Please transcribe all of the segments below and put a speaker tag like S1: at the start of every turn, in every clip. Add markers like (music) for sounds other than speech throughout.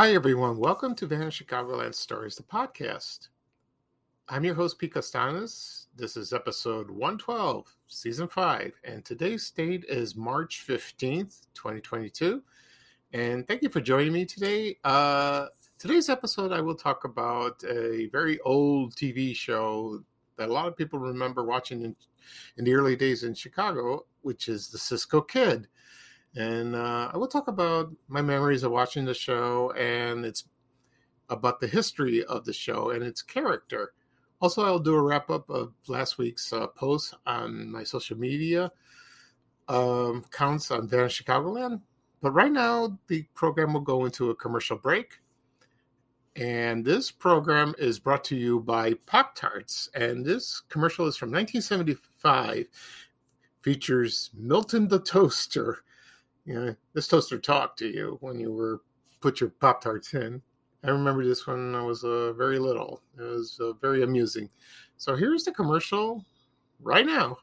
S1: Hi, everyone. Welcome to Vanished Chicagoland Stories, the podcast. I'm your host, Pete Costanas. This is episode 112, season 5, and today's date is March 15th, 2022. And thank you for joining me today. Uh, today's episode, I will talk about a very old TV show that a lot of people remember watching in, in the early days in Chicago, which is The Cisco Kid and uh, I will talk about my memories of watching the show and it's about the history of the show and its character. Also, I'll do a wrap up of last week's uh, post on my social media um, counts on Vanished Chicagoland. But right now, the program will go into a commercial break. And this program is brought to you by Pop Tarts. And this commercial is from 1975, features Milton the Toaster you know, this toaster talked to you when you were put your Pop Tarts in. I remember this when I was uh, very little. It was uh, very amusing. So here's the commercial right now.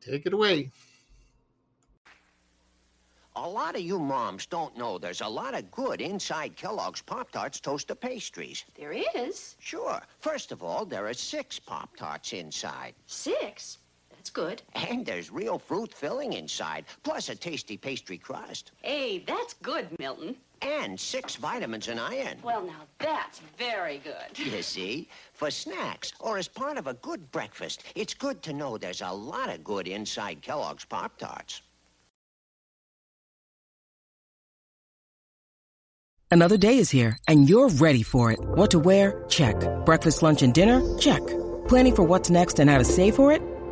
S1: Take it away.
S2: A lot of you moms don't know there's a lot of good inside Kellogg's Pop Tarts toaster pastries.
S3: There is?
S2: Sure. First of all, there are six Pop Tarts inside.
S3: Six? That's good.
S2: And there's real fruit filling inside, plus a tasty pastry crust.
S3: Hey, that's good, Milton.
S2: And six vitamins and iron.
S3: Well, now that's very good.
S2: You see, for snacks or as part of a good breakfast, it's good to know there's a lot of good inside Kellogg's Pop Tarts.
S4: Another day is here, and you're ready for it. What to wear? Check. Breakfast, lunch, and dinner? Check. Planning for what's next and how to save for it?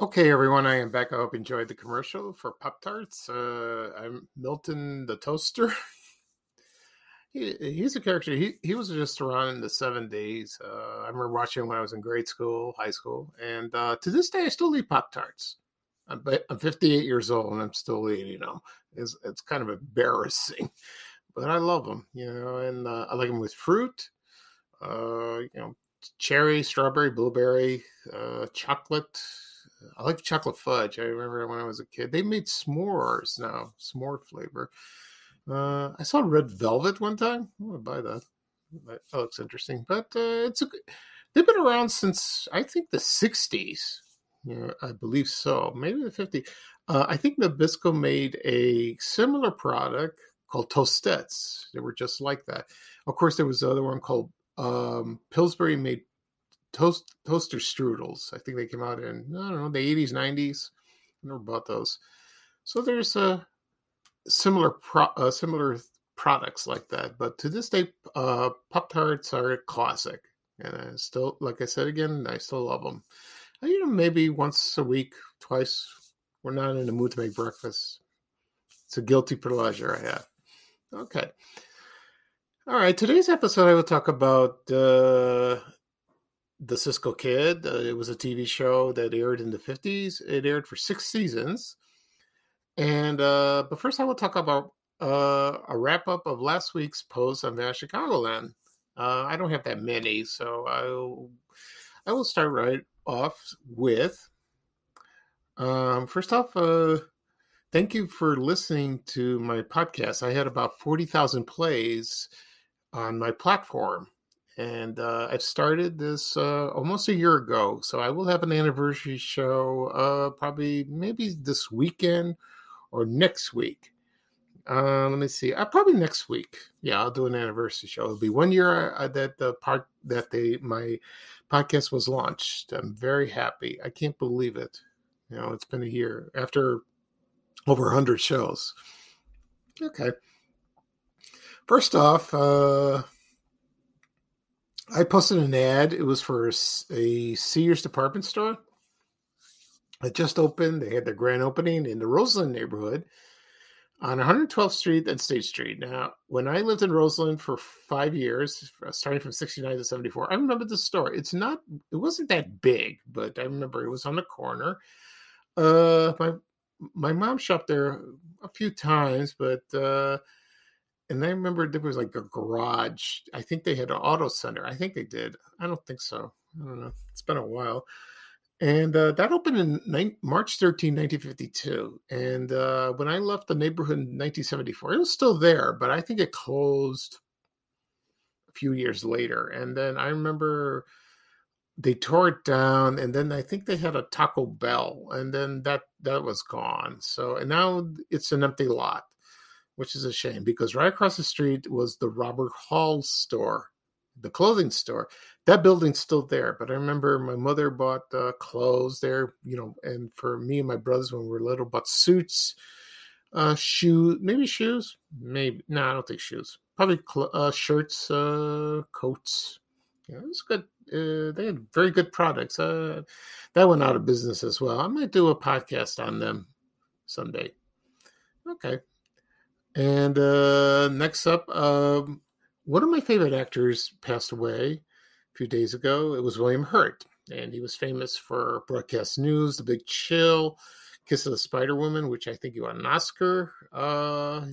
S1: Okay, everyone, I am back. I hope you enjoyed the commercial for Pop Tarts. Uh, I'm Milton the Toaster. (laughs) he, he's a character. He he was just around in the seven days. Uh, I remember watching when I was in grade school, high school, and uh, to this day, I still eat Pop Tarts. I'm, I'm 58 years old and I'm still eating them. It's it's kind of embarrassing, (laughs) but I love them. You know, and uh, I like them with fruit. Uh, you know, cherry, strawberry, blueberry, uh, chocolate I like chocolate fudge. I remember when I was a kid. They made s'mores now, s'more flavor. Uh, I saw red velvet one time. I want to buy that. That looks interesting. But uh, it's a. They've been around since I think the '60s. Yeah, I believe so. Maybe the '50s. Uh, I think Nabisco made a similar product called Toastettes. They were just like that. Of course, there was the other one called um, Pillsbury made toast toaster strudels. I think they came out in I don't know the eighties, nineties. Never bought those. So there's a uh, similar pro, uh, similar products like that. But to this day, uh, Pop Tarts are a classic, and I still, like I said again, I still love them. I eat them maybe once a week, twice. We're not in the mood to make breakfast. It's a guilty pleasure I have. Okay. All right. Today's episode, I will talk about uh, the Cisco Kid. Uh, it was a TV show that aired in the 50s. It aired for six seasons. And uh, but first, I will talk about uh, a wrap up of last week's post on Vanished Chicagoland. Uh, I don't have that many, so I'll I will start right off with. Um, first off, uh, thank you for listening to my podcast. I had about forty thousand plays on my platform and uh, I started this uh, almost a year ago. So I will have an anniversary show uh, probably maybe this weekend or next week. Uh, let me see. Uh, probably next week. Yeah, I'll do an anniversary show. It'll be one year uh, that the part that they my podcast was launched. I'm very happy. I can't believe it. You know, it's been a year after over hundred shows. Okay. First off, uh, I posted an ad. It was for a Sears department store. It just opened. They had their grand opening in the Roseland neighborhood. on 112th Street and State Street. Now, when I lived in Roseland for five years, starting from 69 to 74, I remember the store. It's not, it wasn't that big, but I remember it was on the corner. Uh, my my mom shopped there a few times, but uh, and I remember there was like a garage. I think they had an auto center. I think they did. I don't think so. I don't know. It's been a while. And uh, that opened in ni- March 13, 1952. And uh, when I left the neighborhood in 1974, it was still there, but I think it closed a few years later. And then I remember they tore it down, and then I think they had a Taco Bell, and then that that was gone. So and now it's an empty lot, which is a shame because right across the street was the Robert Hall store, the clothing store. That building's still there but i remember my mother bought uh, clothes there you know and for me and my brothers when we were little bought suits uh shoes maybe shoes maybe no i don't think shoes probably cl- uh, shirts uh coats. Yeah it was good uh, they had very good products. Uh that went out of business as well. I might do a podcast on them someday. Okay and uh next up um one of my favorite actors passed away a few days ago. It was William Hurt, and he was famous for broadcast news, The Big Chill, Kiss of the Spider Woman, which I think he won an Oscar. Uh,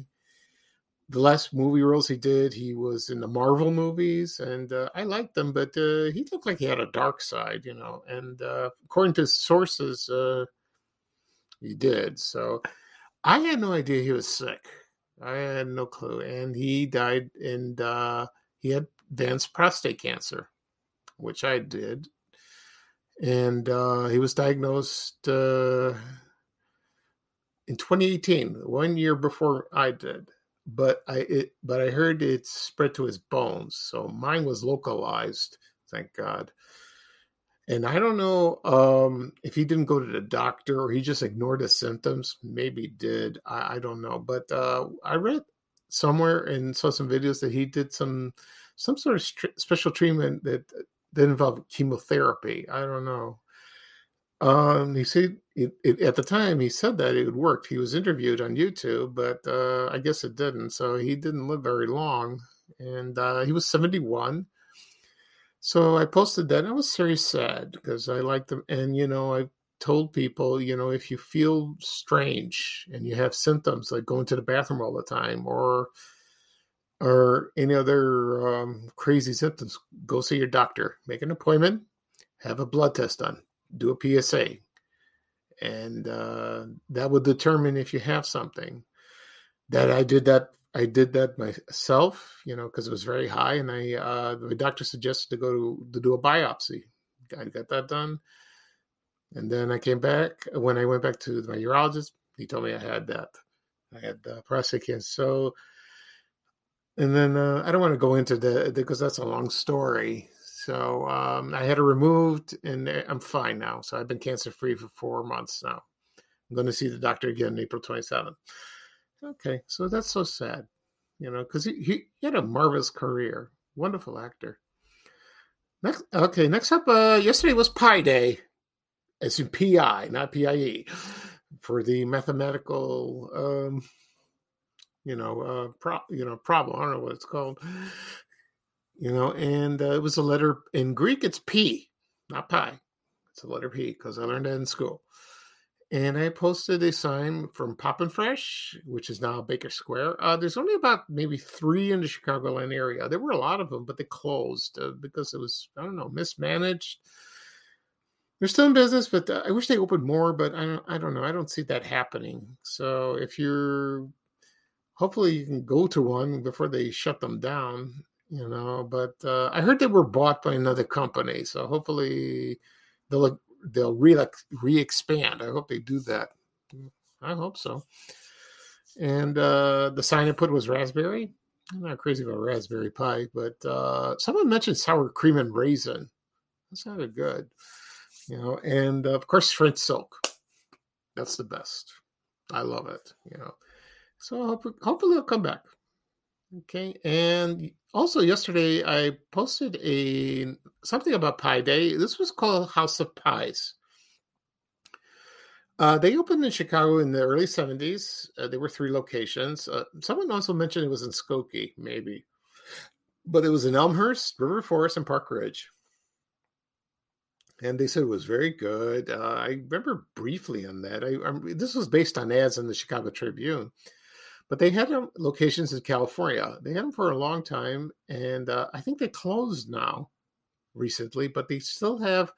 S1: the last movie roles he did, he was in the Marvel movies, and uh, I liked them, but uh, he looked like he had a dark side, you know. And uh, according to sources, uh, he did. So I had no idea he was sick. I had no clue, and he died, and uh, he had advanced prostate cancer which I did. And uh, he was diagnosed uh, in 2018, one year before I did. But I it, but I heard it spread to his bones, so mine was localized. Thank God. And I don't know um, if he didn't go to the doctor or he just ignored his symptoms. Maybe did. I, I don't know. But uh, I read somewhere and saw some videos that he did some some sort of tr- special treatment that that involved chemotherapy. I don't know. Um, he said it, it, at the time he said that it worked. He was interviewed on YouTube, but uh, I guess it didn't. So he didn't live very long, and uh, he was seventy one. So I posted that. I was very sad because I liked them, and you know I told people, you know, if you feel strange and you have symptoms like going to the bathroom all the time or or any other um, crazy symptoms, go see your doctor. Make an appointment, have a blood test done, do a PSA, and uh, that would determine if you have something. That I did that. I did that myself, you know, because it was very high, and I uh, the doctor suggested to go to, to do a biopsy. I got that done, and then I came back. When I went back to my urologist, he told me I had that. I had prostate cancer. So and then uh, I don't want to go into the because that's a long story. So um, I had it removed, and uh, I'm fine now. So I've been cancer free for four months now. I'm going to see the doctor again April 27th. Okay, so that's so sad, you know, because he, he, he had a marvelous career, wonderful actor. Next, okay, next up, uh, yesterday was Pi Day, as in PI, not PIE, for the mathematical um, you know, uh, pro, you know, problem. I don't know what it's called. You know, and uh, it was a letter in Greek. It's P, not pi. It's a letter P because I learned that in school. And I posted a sign from Poppin' Fresh, which is now Baker Square. Uh, there's only about maybe three in the Chicagoland area. There were a lot of them, but they closed uh, because it was I don't know mismanaged. They're still in business, but uh, I wish they opened more. But I don't I don't know. I don't see that happening. So if you're hopefully you can go to one before they shut them down you know but uh, i heard they were bought by another company so hopefully they'll they'll re re-expand. I hope they do that. I hope so. And uh, the sign input was raspberry. I'm not crazy about raspberry pie but uh, someone mentioned sour cream and raisin. That sounded good you know and of course french silk. That's the best. I love it you know. So hopefully it'll come back. Okay, and also yesterday I posted a something about Pi Day. This was called House of Pies. Uh, they opened in Chicago in the early 70s. Uh, there were three locations. Uh, someone also mentioned it was in Skokie, maybe. But it was in Elmhurst, River Forest, and Park Ridge. And they said it was very good. Uh, I remember briefly on that. I, I, this was based on ads in the Chicago Tribune. But they had um, locations in California. They had them for a long time. And uh, I think they closed now recently, but they still have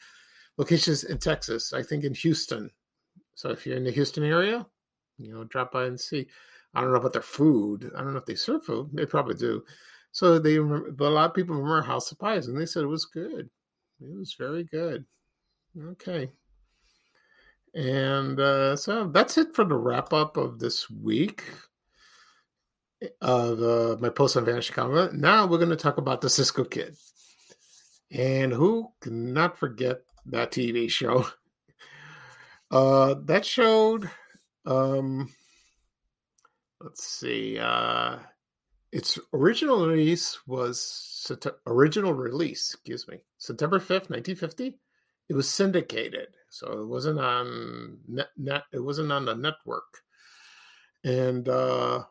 S1: locations in Texas, I think in Houston so if you're in the Houston area, you know, drop by and see. I don't know about their food. I don't know if they serve food. They probably do. So they but a lot of people remember House of Pies, and they said it was good. It was very good. Okay. And uh, so that's it for the wrap up of this week of uh, my post on Vanished Chicago. Now we're going to talk about the Cisco Kid. And who cannot forget that TV show? (laughs) Uh, that showed. Um, let's see. Uh, its original release was original release. Excuse me, September fifth, nineteen fifty. It was syndicated, so it wasn't on net. net it wasn't on the network, and uh,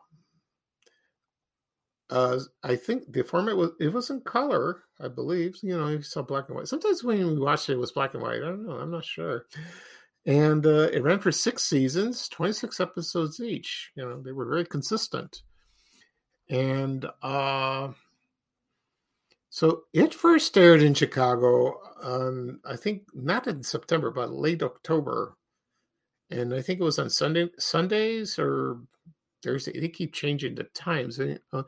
S1: uh, I think the format was it was in color, I believe. You know, you saw black and white. Sometimes when we watched it, it was black and white. I don't know. I'm not sure and uh, it ran for six seasons, 26 episodes each. You know, they were very consistent. And uh, so it first aired in Chicago, on, I think not in September, but late October. And I think it was on Sunday, Sundays or Thursday. They keep changing the times. Uh,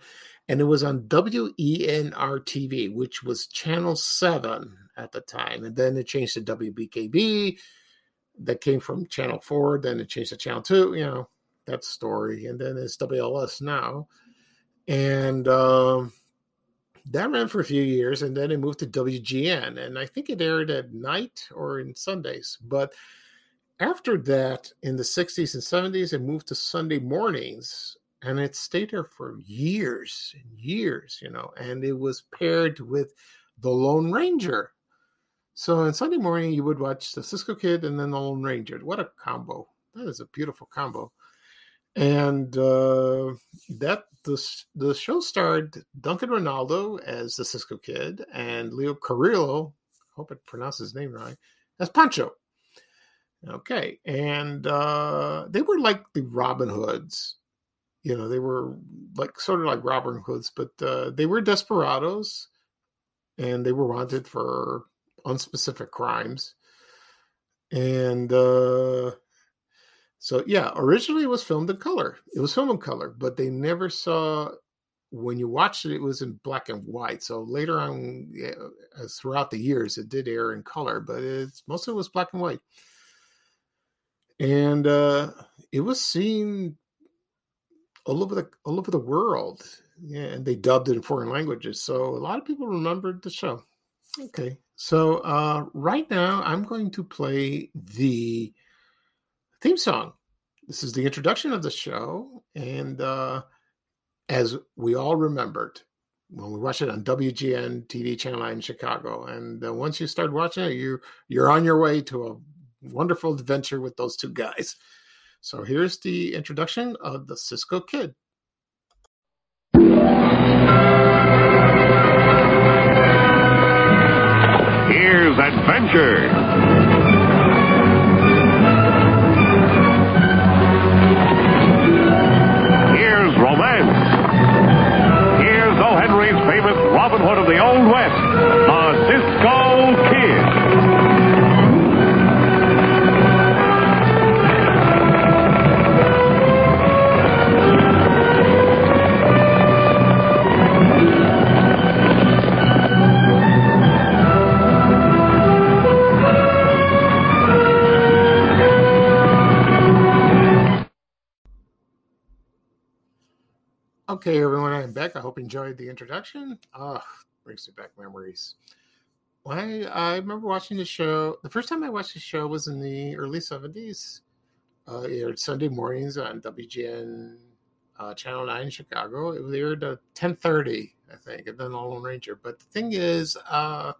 S1: and it was on WENR TV, which was Channel 7 at the time. And then it changed to WBKB that came from Channel 4, then it changed to Channel 2, you know, that story. And then it's WLS now. And um, that ran for a few years, and then it moved to WGN. And I think it aired at night or in Sundays. But after that, in the 60s and 70s, it moved to Sunday mornings. And it stayed there for years and years, you know, and it was paired with The Lone Ranger so on Sunday morning, you would watch the Cisco Kid and then the Lone Ranger. What a combo! That is a beautiful combo. And uh, that the the show starred Duncan Renaldo as the Cisco Kid and Leo Carrillo. I hope I pronounced his name right. As Pancho. Okay, and uh, they were like the Robin Hoods. You know, they were like sort of like Robin Hoods, but uh, they were desperados, and they were wanted for unspecific crimes. And uh, so, yeah, originally it was filmed in color. It was filmed in color, but they never saw when you watched it, it was in black and white. So later on, yeah, throughout the years, it did air in color, but it's mostly it was black and white. And uh, it was seen all over the all over the world. Yeah, and they dubbed it in foreign languages. So a lot of people remembered the show. Okay. So uh, right now, I'm going to play the theme song. This is the introduction of the show, and uh, as we all remembered when we watched it on WGN TV channel in Chicago, and uh, once you start watching it, you you're on your way to a wonderful adventure with those two guys. So here's the introduction of the Cisco Kid.
S5: Here's adventure. Here's romance. Here's O. Henry's famous Robin Hood of the Old West,
S1: Okay, everyone, I'm back. I hope you enjoyed the introduction. Ah, oh, brings me back memories. Well, I, I, remember watching the show. The first time I watched the show was in the early 70s. Uh, it aired Sunday mornings on WGN uh, Channel 9 in Chicago. It was aired at 10.30, I think, and then the Lone Ranger. But the thing is, uh,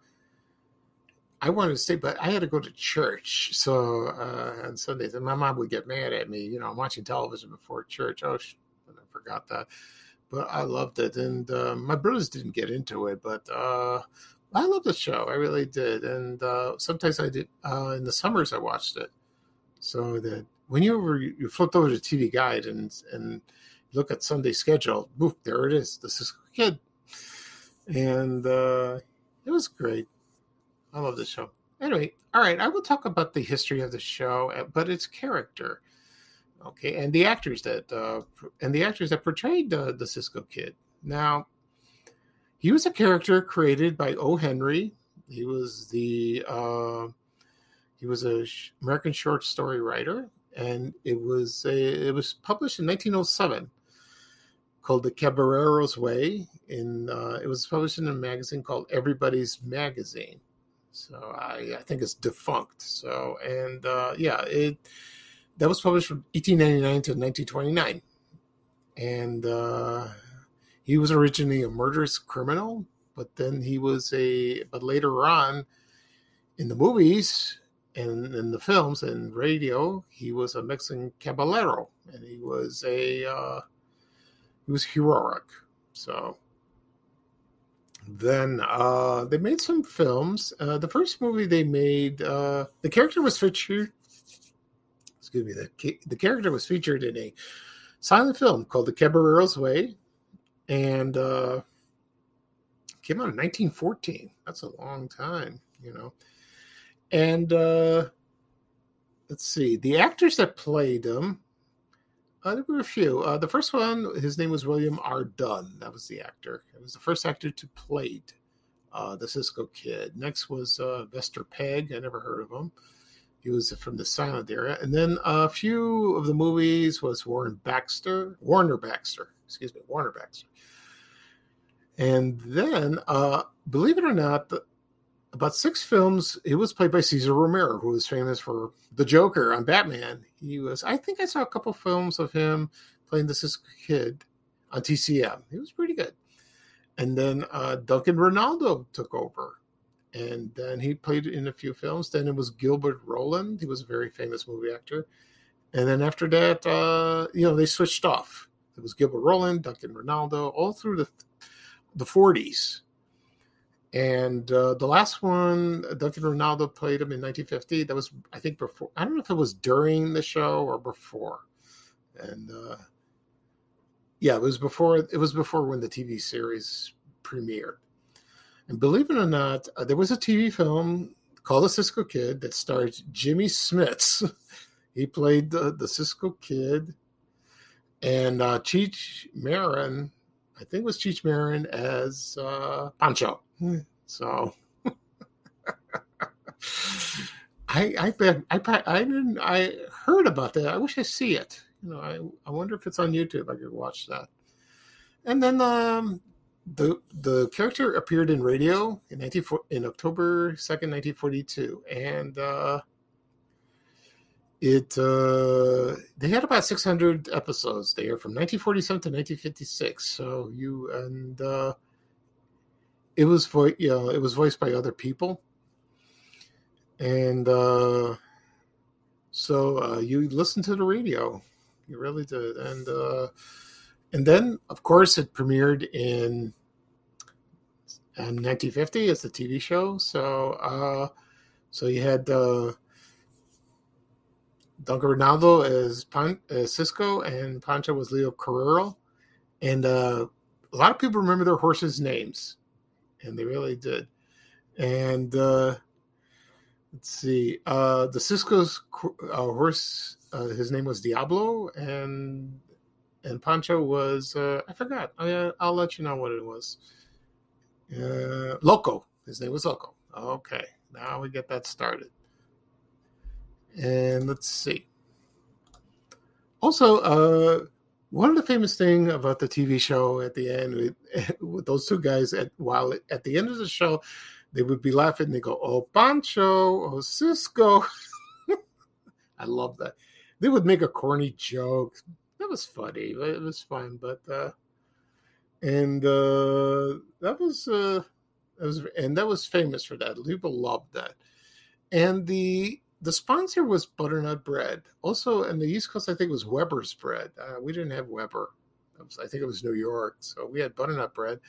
S1: I wanted to stay, but I had to go to church. So uh, on Sundays, and my mom would get mad at me. You know, I'm watching television before church. Oh, I forgot that. But I loved it, and uh, my brothers didn't get into it, but uh, I loved the show. I really did, and uh, sometimes I did. Uh, in the summers, I watched it. So that when you were you flipped over to TV Guide and and look at Sunday schedule, boof, there it is. This is kid, and uh, it was great. I love the show. Anyway, all right, I will talk about the history of the show, uh, but its character, okay, and the actors that uh, and the actors that portrayed uh, the Cisco Kid. Now, he was a character created by O. Henry. He was the uh, he was a American short story writer, and it was a, it was published in 1907 called The Caballero's Way. In uh, it was published in a magazine called Everybody's Magazine so I, I think it's defunct. So and uh, yeah, it that was published from 1899 to 1929, and uh, he was originally a murderous criminal, but then he was a but later on in the movies and in the films and radio, he was a Mexican caballero, and he was a uh, he was heroic. So then uh, they made some films. Uh, the first movie they made, uh, the character was featured. Excuse me. The the character was featured in a silent film called The Caballero's Way, and uh, came out in 1914. That's a long time, you know. And uh, let's see, the actors that played them uh, there were a few. Uh, the first one, his name was William R. Dunn. That was the actor. It was the first actor to play uh, the Cisco Kid. Next was uh, Vester Pegg. I never heard of him. He was from the silent era. And then a few of the movies was Warren Baxter, Warner Baxter, excuse me, Warner Baxter. And then, uh, believe it or not, about six films. He was played by Cesar Romero, who was famous for the Joker on Batman. He was, I think, I saw a couple films of him playing this kid on TCM. He was pretty good. And then uh, Duncan Renaldo took over, and then he played in a few films. Then it was Gilbert Roland. He was a very famous movie actor. And then after that, uh, you know, they switched off. It was Gilbert Roland, Duncan Renaldo, all through the the 40s and uh, the last one, Duncan Renaldo played him in 1950. That was, I think, before. I don't know if it was during the show or before. And uh, yeah, it was before. It was before when the TV series premiered. And believe it or not, uh, there was a TV film called The Cisco Kid that starred Jimmy Smits. (laughs) he played the, the Cisco Kid, and uh, Cheech Marin. I think it was Cheech Marin as uh, Pancho. (laughs) So (laughs) I I bet I I didn't I heard about that. I wish I see it. You know, I I wonder if it's on YouTube. I could watch that. And then um the the character appeared in radio in 19, in October 2nd, 1942 and uh it uh they had about 600 episodes. There from 1947 to 1956 so you and uh it was vo- you know, it was voiced by other people, and uh, so uh, you listened to the radio, you really did, and uh, and then of course it premiered in. In 1950 is the TV show, so uh, so you had uh, Duncan Renaldo as, Pan- as Cisco, and Pancho was Leo Carrero, and uh, a lot of people remember their horses' names and they really did. And uh, let's see, uh, the Cisco's uh, horse, uh, his name was Diablo, and and Pancho was uh, I forgot. I, I'll let you know what it was. Uh, Loco. His name was Loco. Okay, now we get that started. And let's see. Also, uh, one of the famous thing about the TV show at the end with, (laughs) with those two guys, at while at the end of the show, they would be laughing. They go, "Oh, Pancho, oh Cisco." (laughs) I love that. They would make a corny joke. That was funny. It was fun, but uh, and uh, that was uh, That was and that was famous for that. People loved that. And the the sponsor was butternut bread. Also, and the East Coast, I think was Weber's bread. Uh, we didn't have Weber. I think it was New York, so we had butternut bread.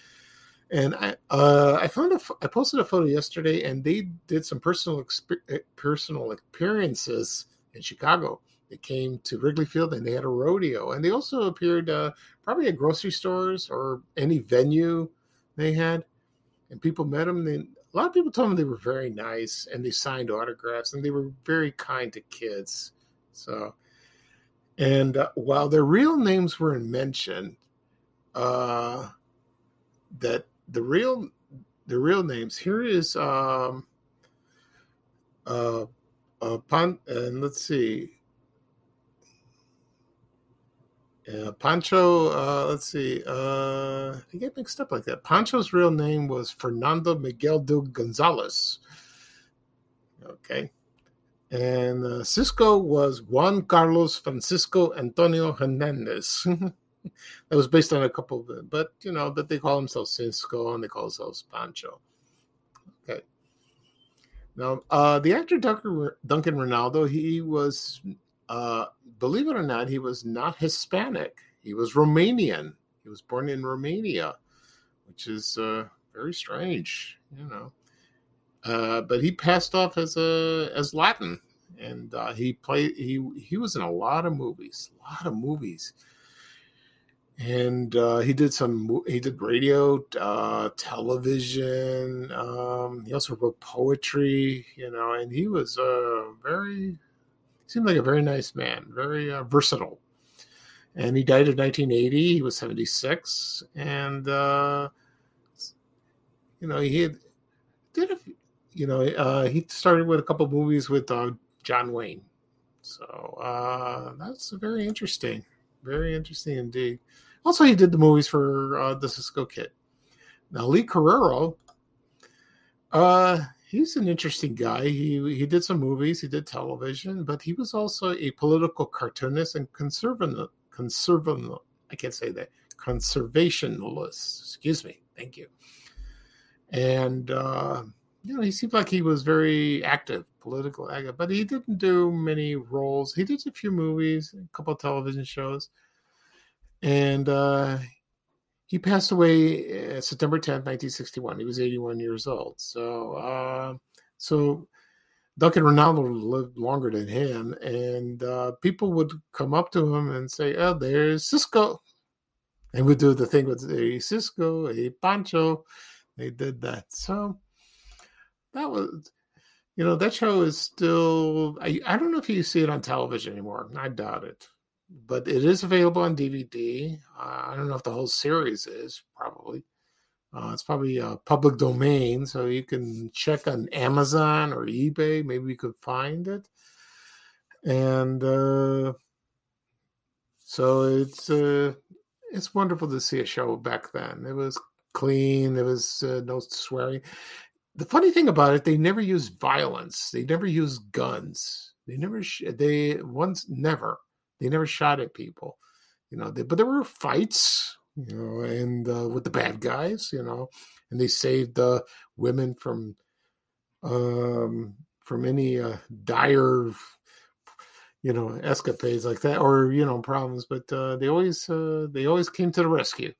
S1: And I uh, I found a I posted a photo yesterday, and they did some personal exp- personal appearances in Chicago. They came to Wrigley Field and they had a rodeo, and they also appeared uh, probably at grocery stores or any venue they had, and people met them. They, a lot of people told them they were very nice and they signed autographs and they were very kind to kids. So, and uh, while their real names weren't mentioned, uh, that the real the real names here is um uh uh and let's see yeah, Pancho, uh, let's see. Uh, I get mixed up like that. Pancho's real name was Fernando Miguel de Gonzalez. Okay. And uh, Cisco was Juan Carlos Francisco Antonio Hernandez. (laughs) that was based on a couple of them, but you know, that they call themselves Cisco and they call themselves Pancho. Okay. Now, uh, the actor Duncan, Duncan Renaldo, he was uh, believe it or not, he was not Hispanic. He was Romanian. He was born in Romania, which is uh, very strange, you know. Uh, but he passed off as a as Latin, and uh, he played. He he was in a lot of movies, a lot of movies, and uh, he did some. He did radio, uh, television. Um, he also wrote poetry, you know, and he was uh, very seemed like a very nice man, very uh, versatile. And he died in 1980. He was 76, and uh, you know he had, did a, you know uh, he started with a couple of movies with uh, John Wayne. So uh, that's very interesting, very interesting indeed. Also, he did the movies for uh, the Cisco Kid. Now, Lee Carrero, uh, he's an interesting guy. He he did some movies, he did television, but he was also a political cartoonist and conservative. I can't say that conservationalist. Excuse me. Thank you. And uh, you know, he seemed like he was very active, political active, but he didn't do many roles. He did a few movies, a couple of television shows, and uh, he passed away uh, September 10th, 1961. He was 81 years old. So, uh, so Duncan Renaldo lived longer than him, and uh, people would come up to him and say, "Oh, there's Cisco," and would do the thing with a Cisco, a Pancho. They did that. So that was, you know, that show is still. I I don't know if you see it on television anymore. I doubt it but it is available on DVD. Uh, I don't know if the whole series is probably. Uh, it's probably a public domain, so you can check on Amazon or eBay. Maybe you could find it. And uh, so it's uh, it's wonderful to see a show back then. It was clean. There was uh, no swearing. The funny thing about it, they never used violence. They never used guns. They never. They once never they never shot at people, you know. They, but there were fights, you know, and uh, with the bad guys, you know, and they saved the uh, women from um, from any uh, dire, you know, escapades like that or you know problems. But uh, they always uh, they always came to the rescue.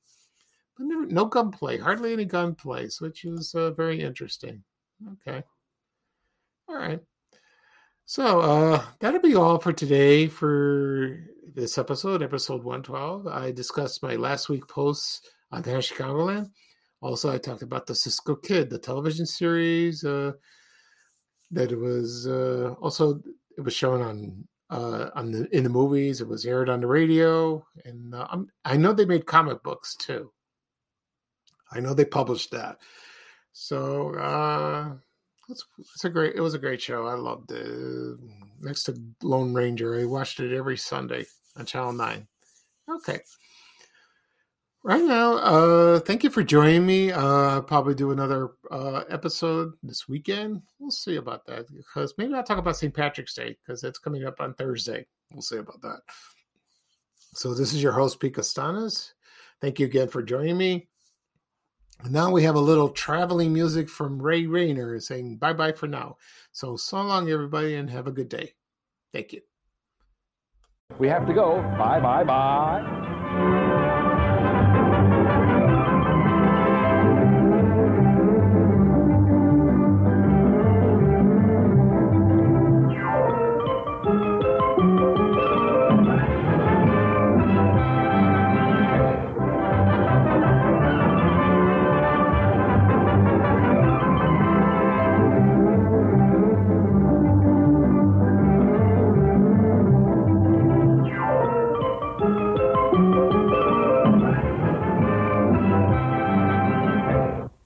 S1: But never, no gunplay, hardly any gunplay, which is uh, very interesting. Okay, all right. So uh, that'll be all for today for this episode, episode 112. I discussed my last week posts on Hair Chicagoland. Also, I talked about the Cisco Kid, the television series uh, that it was uh, also it was shown on uh, on the in the movies. It was aired on the radio, and uh, i know they made comic books too. I know they published that. So uh, it's, it's a great. It was a great show. I loved it. Next to Lone Ranger, I watched it every Sunday on Channel Nine. Okay. Right now, uh, thank you for joining me. Uh, I'll probably do another uh, episode this weekend. We'll see about that because maybe I'll talk about St. Patrick's Day because it's coming up on Thursday. We'll see about that. So this is your host, Pete Costanas. Thank you again for joining me. Now we have a little traveling music from Ray Rayner saying bye bye for now. So, so long, everybody, and have a good day. Thank you.
S6: We have to go. Bye, bye, bye.